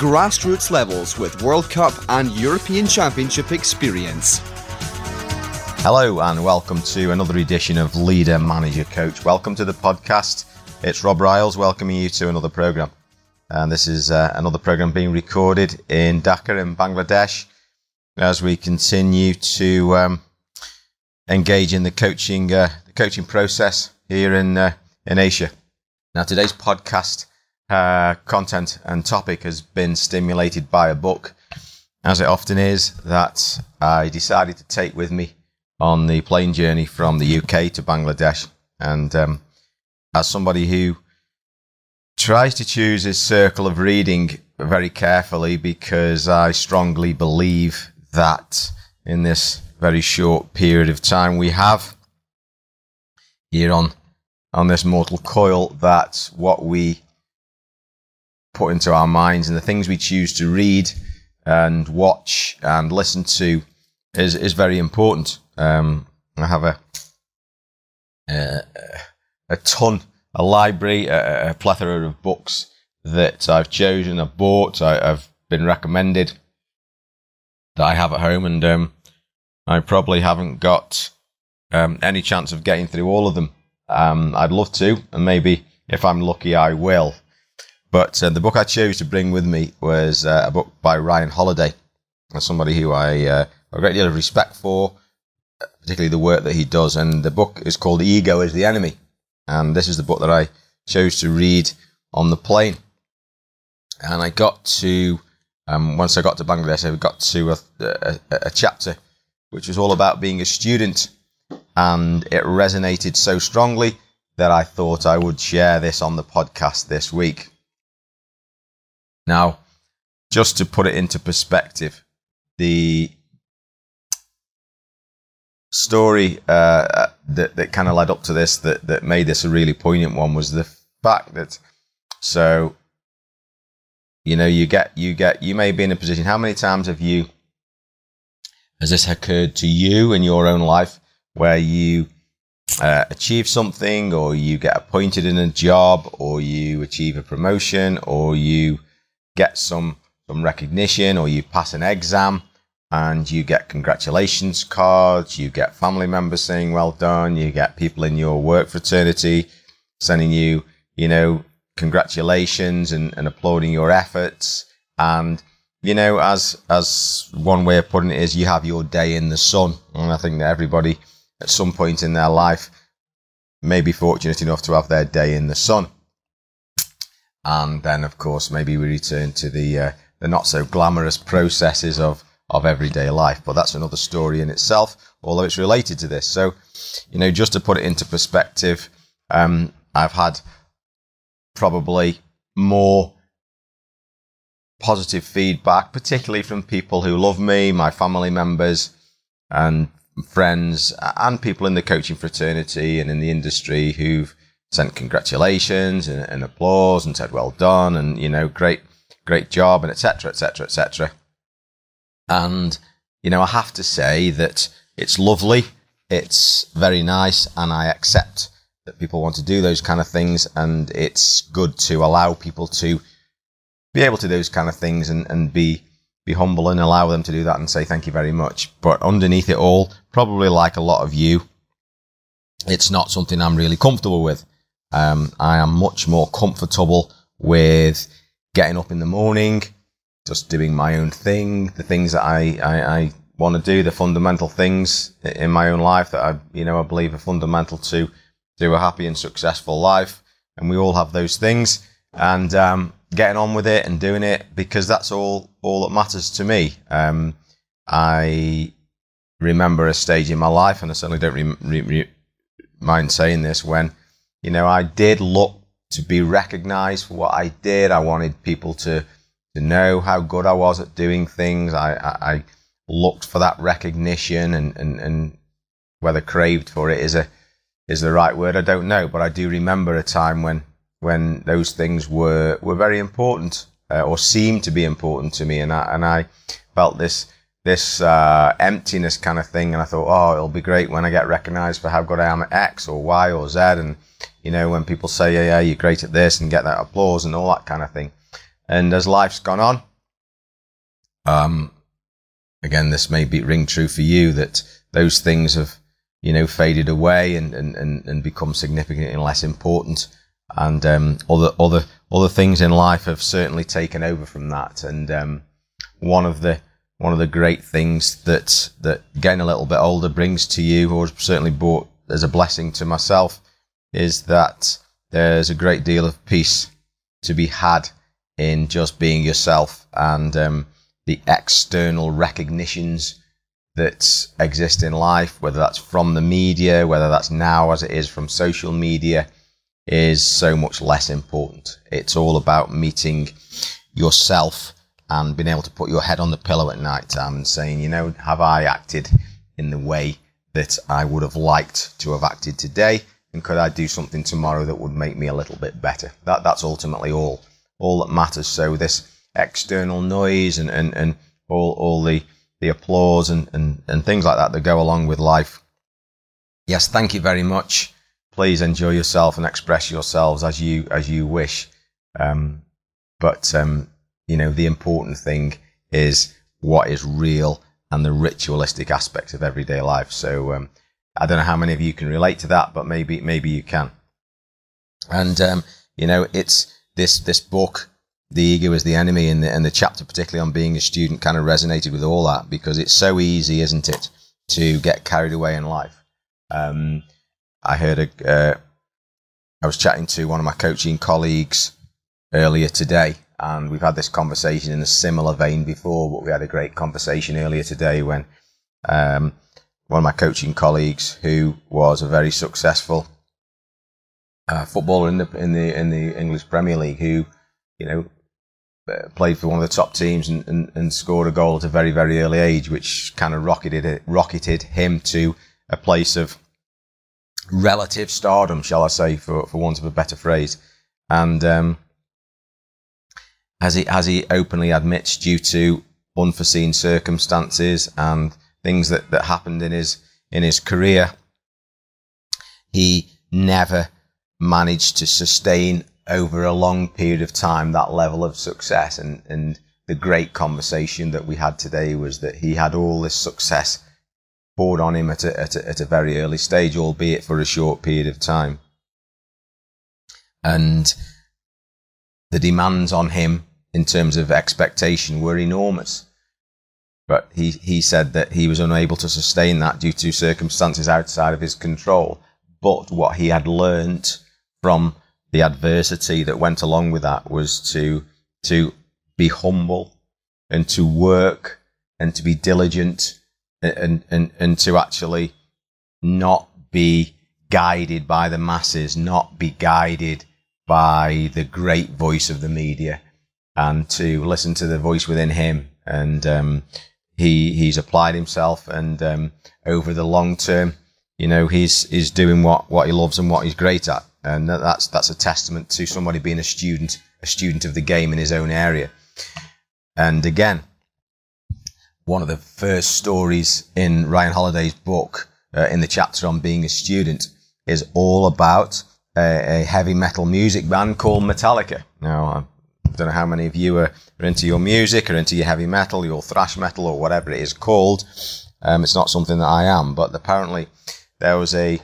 grassroots levels with World Cup and European Championship experience. Hello, and welcome to another edition of Leader Manager Coach. Welcome to the podcast. It's Rob Riles welcoming you to another program. And this is uh, another program being recorded in Dhaka in Bangladesh as we continue to um, engage in the coaching uh, the coaching process here in uh, in Asia. Now, today's podcast uh, content and topic has been stimulated by a book, as it often is, that I decided to take with me on the plane journey from the UK to Bangladesh. And um, as somebody who tries to choose his circle of reading very carefully, because I strongly believe that in this very short period of time we have here on on this mortal coil, that what we put into our minds and the things we choose to read and watch and listen to is is very important. Um, I have a, a a ton, a library, a, a, plethora of books that I've chosen, I've bought, I, have been recommended that I have at home, and um, I probably haven't got um, any chance of getting through all of them. Um, I'd love to, and maybe if I'm lucky, I will. But uh, the book I chose to bring with me was uh, a book by Ryan Holiday, somebody who I uh, have a great deal of respect for, particularly the work that he does. And the book is called Ego is the Enemy. And this is the book that I chose to read on the plane. And I got to, um, once I got to Bangladesh, I got to a, a, a chapter which was all about being a student. And it resonated so strongly that I thought I would share this on the podcast this week. Now, just to put it into perspective, the story uh, that, that kind of led up to this, that, that made this a really poignant one, was the fact that so you know you get you get you may be in a position. How many times have you has this occurred to you in your own life where you uh, achieve something, or you get appointed in a job, or you achieve a promotion, or you get some some recognition or you pass an exam and you get congratulations cards, you get family members saying well done, you get people in your work fraternity sending you, you know, congratulations and, and applauding your efforts. And, you know, as as one way of putting it is you have your day in the sun. And I think that everybody at some point in their life may be fortunate enough to have their day in the sun and then of course maybe we return to the uh, the not so glamorous processes of of everyday life. But that's another story in itself, although it's related to this. So, you know, just to put it into perspective, um, I've had probably more positive feedback, particularly from people who love me, my family members, and friends, and people in the coaching fraternity and in the industry who've sent congratulations and, and applause and said well done and you know great great job and etc etc etc and you know i have to say that it's lovely it's very nice and i accept that people want to do those kind of things and it's good to allow people to be able to do those kind of things and, and be be humble and allow them to do that and say thank you very much. But underneath it all probably like a lot of you it's not something i'm really comfortable with um, I am much more comfortable with getting up in the morning, just doing my own thing, the things that I, I, I want to do, the fundamental things in my own life that I, you know, I believe are fundamental to, to a happy and successful life. And we all have those things and, um, getting on with it and doing it because that's all, all that matters to me. Um, I remember a stage in my life and I certainly don't re- re- mind saying this when you know, I did look to be recognized for what I did. I wanted people to, to know how good I was at doing things. I, I, I looked for that recognition and, and, and whether craved for it is a is the right word. I don't know, but I do remember a time when when those things were were very important uh, or seemed to be important to me, and I and I felt this this uh, emptiness kind of thing, and I thought, oh, it'll be great when I get recognised for how good I am at X or Y or Z, and you know when people say, yeah, yeah, you're great at this, and get that applause and all that kind of thing. And as life's gone on, um, again, this may be ring true for you that those things have you know faded away and and and, and become significantly less important, and um, other other other things in life have certainly taken over from that, and um, one of the one of the great things that that getting a little bit older brings to you, or certainly brought as a blessing to myself, is that there's a great deal of peace to be had in just being yourself and um, the external recognitions that exist in life, whether that's from the media, whether that's now as it is from social media, is so much less important. It's all about meeting yourself and being able to put your head on the pillow at night time and saying, you know, have I acted in the way that I would have liked to have acted today? And could I do something tomorrow that would make me a little bit better? That, that's ultimately all, all that matters. So this external noise and, and, and all, all the, the applause and, and, and things like that that go along with life. Yes, thank you very much. Please enjoy yourself and express yourselves as you, as you wish. Um, but, um, you know, the important thing is what is real and the ritualistic aspect of everyday life. So um, I don't know how many of you can relate to that, but maybe maybe you can. And um, you know, it's this this book, "The Ego is the Enemy," and the, and the chapter particularly on being a student kind of resonated with all that because it's so easy, isn't it, to get carried away in life. Um, I heard a, uh, I was chatting to one of my coaching colleagues earlier today, and we've had this conversation in a similar vein before, but we had a great conversation earlier today when um, one of my coaching colleagues, who was a very successful uh, footballer in the in the in the English Premier League, who you know uh, played for one of the top teams and, and, and, scored a goal at a very very early age, which kind of rocketed it, rocketed him to a place of relative stardom, shall I say, for for want of a better phrase, and. Um, as he as he openly admits, due to unforeseen circumstances and things that, that happened in his in his career, he never managed to sustain over a long period of time that level of success. And and the great conversation that we had today was that he had all this success poured on him at a, at a, at a very early stage, albeit for a short period of time. And the demands on him in terms of expectation were enormous. But he, he said that he was unable to sustain that due to circumstances outside of his control. But what he had learnt from the adversity that went along with that was to, to be humble and to work and to be diligent and, and, and to actually not be guided by the masses, not be guided by the great voice of the media, and to listen to the voice within him. And um, he he's applied himself, and um, over the long term, you know, he's he's doing what what he loves and what he's great at, and that's that's a testament to somebody being a student, a student of the game in his own area. And again, one of the first stories in Ryan Holiday's book, uh, in the chapter on being a student, is all about a, a heavy metal music band called Metallica. Now, I don't know how many of you are, are into your music or into your heavy metal, your thrash metal, or whatever it is called. Um, it's not something that I am, but apparently there was a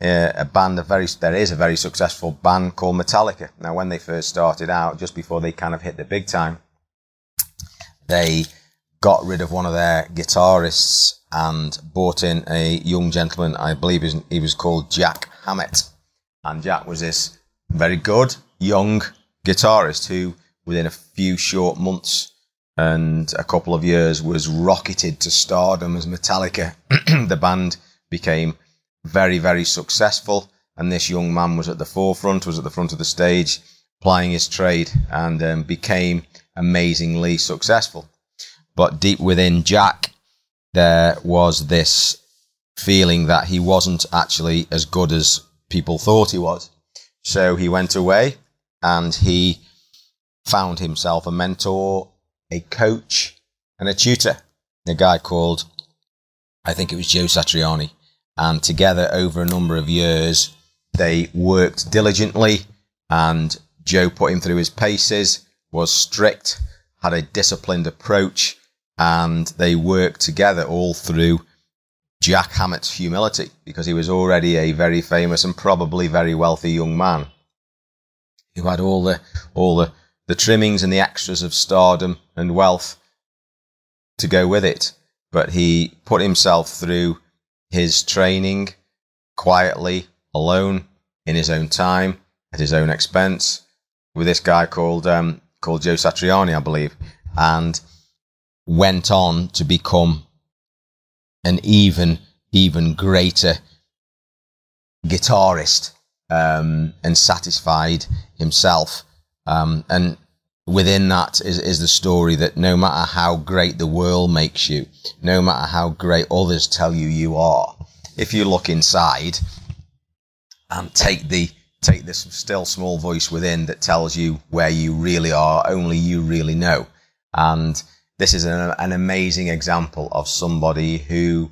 a band, a very there is a very successful band called Metallica. Now, when they first started out, just before they kind of hit the big time, they got rid of one of their guitarists and brought in a young gentleman. I believe he was called Jack Hammett, and Jack was this very good young guitarist who within a few short months and a couple of years was rocketed to stardom as Metallica. the band became very, very successful. And this young man was at the forefront, was at the front of the stage, plying his trade, and um, became amazingly successful. But deep within Jack, there was this feeling that he wasn't actually as good as people thought he was. So he went away and he found himself a mentor, a coach, and a tutor. A guy called, I think it was Joe Satriani. And together over a number of years, they worked diligently and Joe put him through his paces, was strict, had a disciplined approach, and they worked together all through Jack Hammett's humility because he was already a very famous and probably very wealthy young man who had all the all the, the trimmings and the extras of stardom and wealth to go with it. But he put himself through his training quietly, alone, in his own time, at his own expense, with this guy called um, called Joe Satriani, I believe, and went on to become an even even greater guitarist um, and satisfied himself. Um, and within that is, is the story that no matter how great the world makes you, no matter how great others tell you you are, if you look inside and take the take this still small voice within that tells you where you really are, only you really know. And this is an, an amazing example of somebody who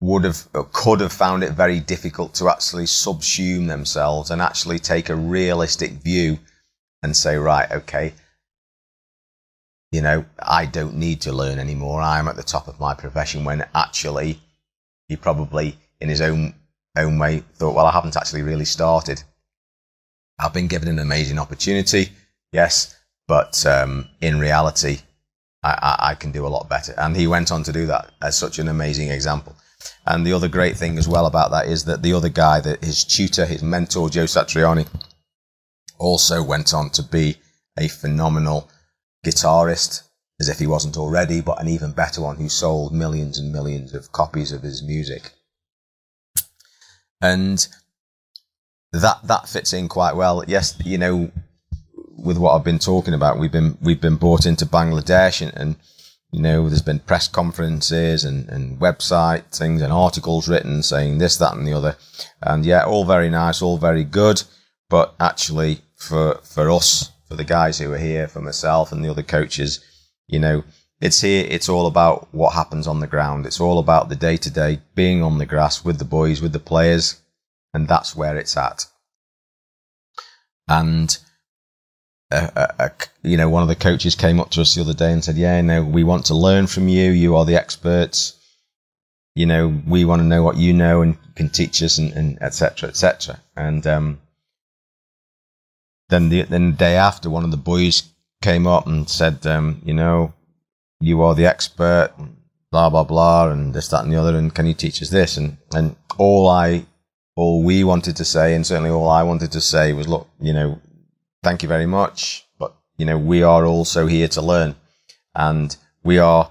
would have could have found it very difficult to actually subsume themselves and actually take a realistic view and say right okay you know i don't need to learn anymore. I'm at the top of my profession when actually he probably in his own own way thought well i haven't actually really started. I've been given an amazing opportunity yes but um, in reality I, I, I can do a lot better. And he went on to do that as such an amazing example. And the other great thing as well about that is that the other guy, that his tutor, his mentor, Joe Satriani, also went on to be a phenomenal guitarist, as if he wasn't already, but an even better one who sold millions and millions of copies of his music. And that that fits in quite well. Yes, you know, with what I've been talking about, we've been we've been brought into Bangladesh and, and you know, there's been press conferences and, and website things and articles written saying this, that, and the other. And yeah, all very nice, all very good. But actually, for, for us, for the guys who are here, for myself and the other coaches, you know, it's here, it's all about what happens on the ground. It's all about the day to day being on the grass with the boys, with the players. And that's where it's at. And a, a, you know, one of the coaches came up to us the other day and said, "Yeah, no, we want to learn from you. You are the experts. You know, we want to know what you know and can teach us, and, and etc. etc." And um, then the then the day after, one of the boys came up and said, um, "You know, you are the expert." Blah blah blah, and this, that, and the other, and can you teach us this? And and all I, all we wanted to say, and certainly all I wanted to say was, look, you know, thank you very much. But, you know, we are also here to learn and we are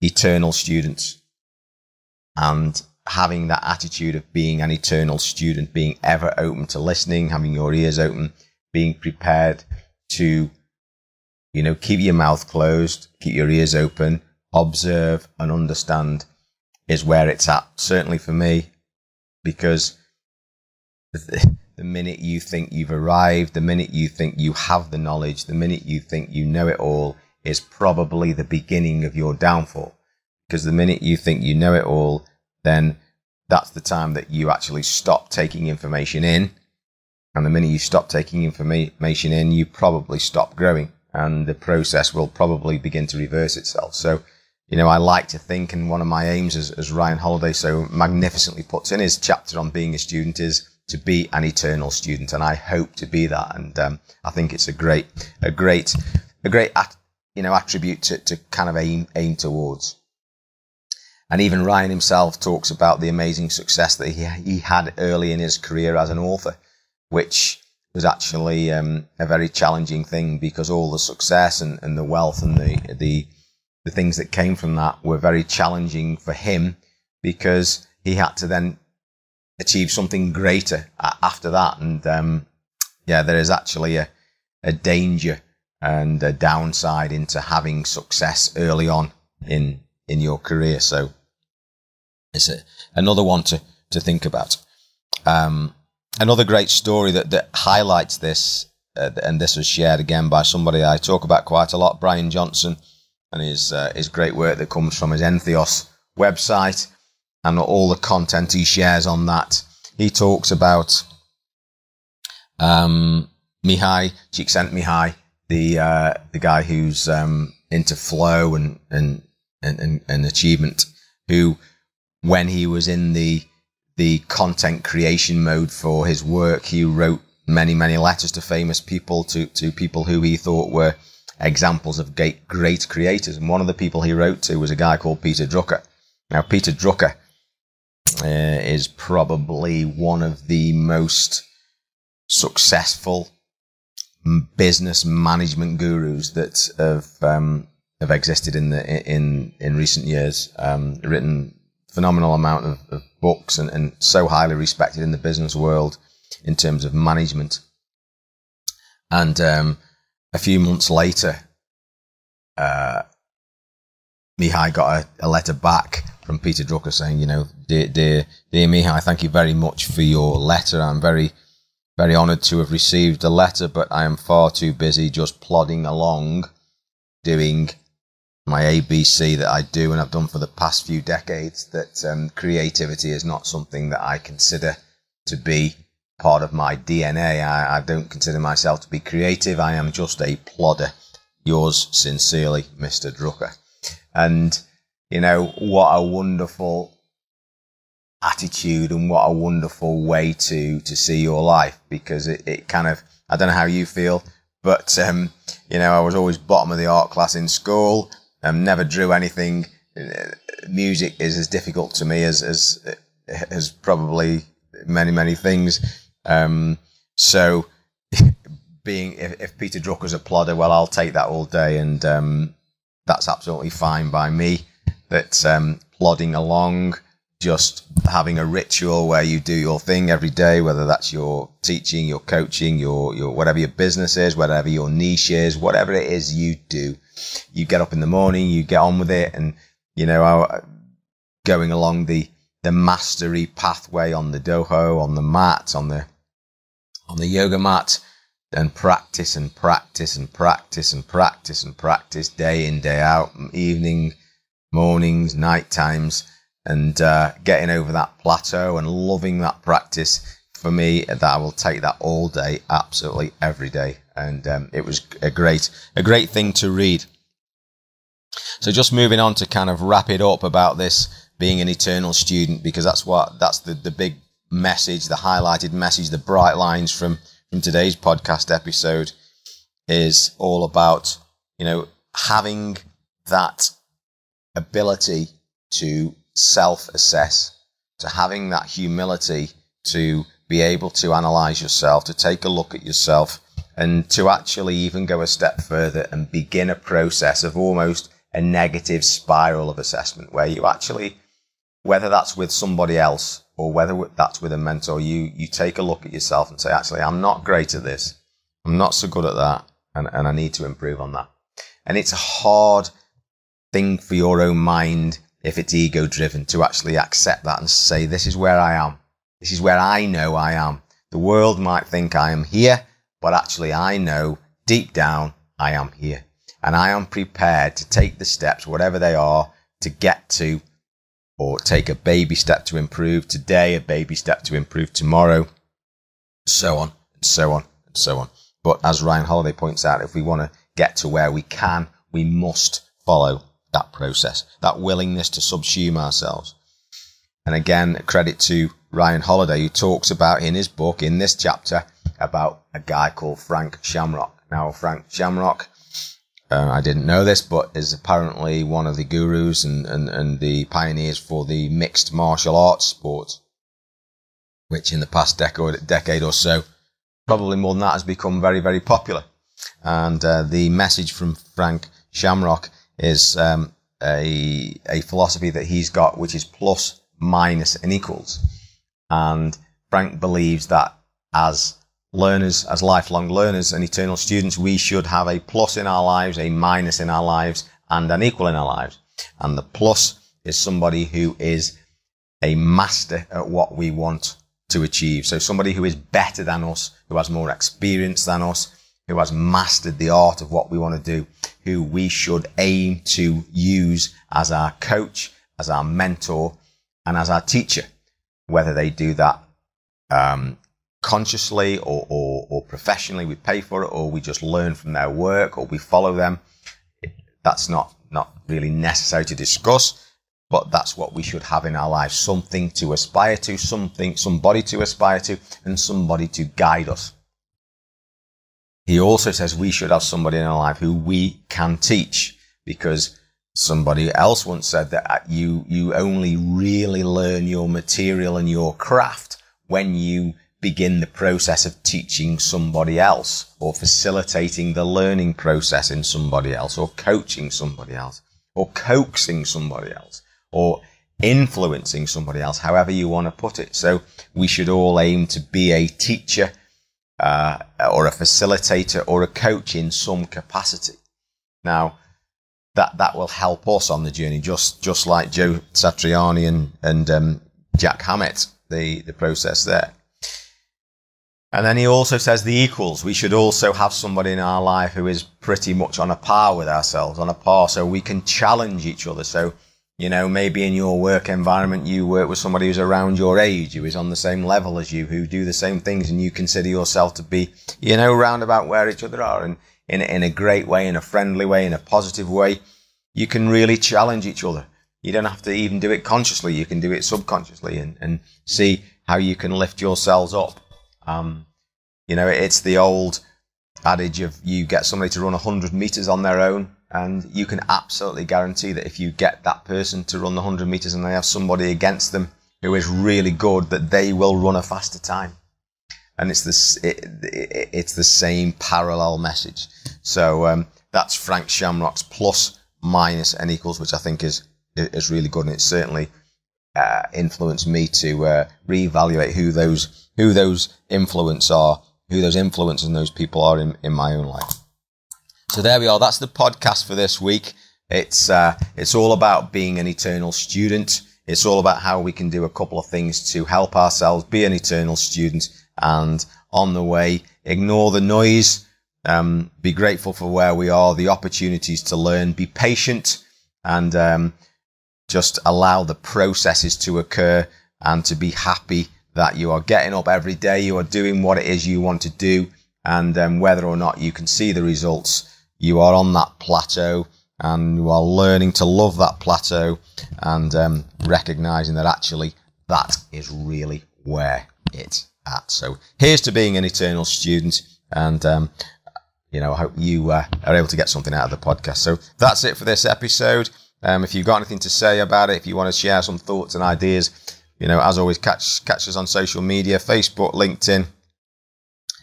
eternal students. And having that attitude of being an eternal student, being ever open to listening, having your ears open, being prepared to, you know, keep your mouth closed, keep your ears open, observe and understand is where it's at. Certainly for me, because the minute you think you've arrived, the minute you think you have the knowledge, the minute you think you know it all is probably the beginning of your downfall. Because the minute you think you know it all, then that's the time that you actually stop taking information in. And the minute you stop taking information in, you probably stop growing and the process will probably begin to reverse itself. So, you know, I like to think, and one of my aims, as, as Ryan Holiday so magnificently puts in his chapter on being a student, is to be an eternal student, and I hope to be that. And um, I think it's a great, a great, a great, you know, attribute to, to kind of aim aim towards. And even Ryan himself talks about the amazing success that he he had early in his career as an author, which was actually um, a very challenging thing because all the success and, and the wealth and the the the things that came from that were very challenging for him because he had to then achieve something greater after that. And um, yeah, there is actually a, a danger and a downside into having success early on in in your career. So it's a, another one to to think about. Um, another great story that that highlights this, uh, and this was shared again by somebody I talk about quite a lot, Brian Johnson, and his uh, his great work that comes from his Entheos website and all the content he shares on that. He talks about um, Mihai Csikszentmihalyi, the uh, the guy who's um, into flow and, and and and achievement, who when he was in the the content creation mode for his work, he wrote many many letters to famous people, to to people who he thought were examples of great, great creators. And one of the people he wrote to was a guy called Peter Drucker. Now, Peter Drucker uh, is probably one of the most successful business management gurus that have um, have existed in the in in recent years. Um, written phenomenal amount of, of books and, and so highly respected in the business world in terms of management. And um, a few months later, uh, Mihai got a, a, letter back from Peter Drucker saying, you know, dear, dear, dear Mihai, thank you very much for your letter. I'm very, very honored to have received a letter, but I am far too busy just plodding along doing my ABC that I do and I've done for the past few decades. That um, creativity is not something that I consider to be part of my DNA. I, I don't consider myself to be creative. I am just a plodder. Yours sincerely, Mr. Drucker. And, you know, what a wonderful attitude and what a wonderful way to, to see your life because it, it kind of, I don't know how you feel, but, um, you know, I was always bottom of the art class in school, um, never drew anything. Music is as difficult to me as, as, as probably many, many things. Um, so being if, if, Peter Drucker's a plodder, well, I'll take that all day, and um, that's absolutely fine by me. That um, plodding along, just having a ritual where you do your thing every day, whether that's your teaching, your coaching, your your whatever your business is, whatever your niche is, whatever it is you do, you get up in the morning, you get on with it, and you know, going along the the mastery pathway on the dojo, on the mat, on the on the yoga mat and practice and practice and practice and practice and practice day in, day out, evening, mornings, night times, and uh, getting over that plateau and loving that practice. For me, that I will take that all day, absolutely every day, and um, it was a great, a great thing to read. So, just moving on to kind of wrap it up about this being an eternal student, because that's what that's the the big message, the highlighted message, the bright lines from, from today's podcast episode is all about, you know, having that ability to self assess, to having that humility to be able to analyze yourself, to take a look at yourself, and to actually even go a step further and begin a process of almost a negative spiral of assessment where you actually, whether that's with somebody else or whether that's with a mentor, you, you take a look at yourself and say, actually, I'm not great at this. I'm not so good at that. And, and I need to improve on that. And it's a hard thing for your own mind, if it's ego driven, to actually accept that and say, this is where I am. This is where I know I am. The world might think I am here, but actually I know deep down I am here. And I am prepared to take the steps, whatever they are, to get to or take a baby step to improve today, a baby step to improve tomorrow, so on and so on and so on. But as Ryan Holiday points out, if we want to get to where we can, we must follow that process, that willingness to subsume ourselves. And again, credit to Ryan Holiday, who talks about in his book, in this chapter, about a guy called Frank Shamrock. Now, Frank Shamrock uh, I didn't know this, but is apparently one of the gurus and, and, and the pioneers for the mixed martial arts sport, which in the past decade, decade or so, probably more than that, has become very, very popular. And uh, the message from Frank Shamrock is um, a, a philosophy that he's got, which is plus, minus, and equals. And Frank believes that as learners, as lifelong learners and eternal students, we should have a plus in our lives, a minus in our lives, and an equal in our lives. And the plus is somebody who is a master at what we want to achieve. So somebody who is better than us, who has more experience than us, who has mastered the art of what we want to do, who we should aim to use as our coach, as our mentor, and as our teacher. Whether they do that um, consciously or, or, or professionally, we pay for it, or we just learn from their work, or we follow them. That's not not really necessary to discuss but that's what we should have in our lives something to aspire to something somebody to aspire to and somebody to guide us he also says we should have somebody in our life who we can teach because somebody else once said that you you only really learn your material and your craft when you begin the process of teaching somebody else or facilitating the learning process in somebody else or coaching somebody else or coaxing somebody else or influencing somebody else, however you want to put it. So we should all aim to be a teacher uh, or a facilitator or a coach in some capacity. Now, that that will help us on the journey, just just like Joe Satriani and and um, Jack Hammett, the the process there. And then he also says the equals. We should also have somebody in our life who is pretty much on a par with ourselves, on a par, so we can challenge each other. So you know, maybe in your work environment, you work with somebody who's around your age, who is on the same level as you, who do the same things, and you consider yourself to be, you know, round about where each other are, and in, in a great way, in a friendly way, in a positive way. You can really challenge each other. You don't have to even do it consciously. You can do it subconsciously and, and see how you can lift yourselves up. Um, you know, it's the old adage of you get somebody to run 100 meters on their own and you can absolutely guarantee that if you get that person to run the 100 meters and they have somebody against them who is really good, that they will run a faster time. And it's this, it, it, it's the same parallel message. So, um, that's Frank Shamrock's plus, minus, and equals, which I think is, is really good. And it certainly, uh, influenced me to, uh, reevaluate who those, who those influence are, who those influences and those people are in, in my own life. So there we are. That's the podcast for this week. It's uh, it's all about being an eternal student. It's all about how we can do a couple of things to help ourselves be an eternal student. And on the way, ignore the noise. Um, be grateful for where we are, the opportunities to learn. Be patient and um, just allow the processes to occur and to be happy that you are getting up every day. You are doing what it is you want to do, and um, whether or not you can see the results you are on that plateau and you are learning to love that plateau and um, recognizing that actually that is really where it's at. So here's to being an eternal student and, um, you know, I hope you uh, are able to get something out of the podcast. So that's it for this episode. Um, if you've got anything to say about it, if you want to share some thoughts and ideas, you know, as always, catch catch us on social media: Facebook, LinkedIn,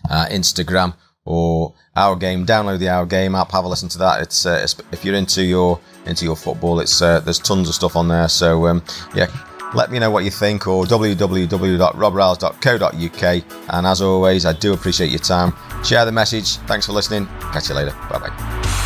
uh, Instagram, or our game. Download the Our Game app. Have a listen to that. It's, uh, it's if you're into your into your football, it's uh, there's tons of stuff on there. So um, yeah, let me know what you think or www.robriles.co.uk. And as always, I do appreciate your time. Share the message. Thanks for listening. Catch you later. Bye bye.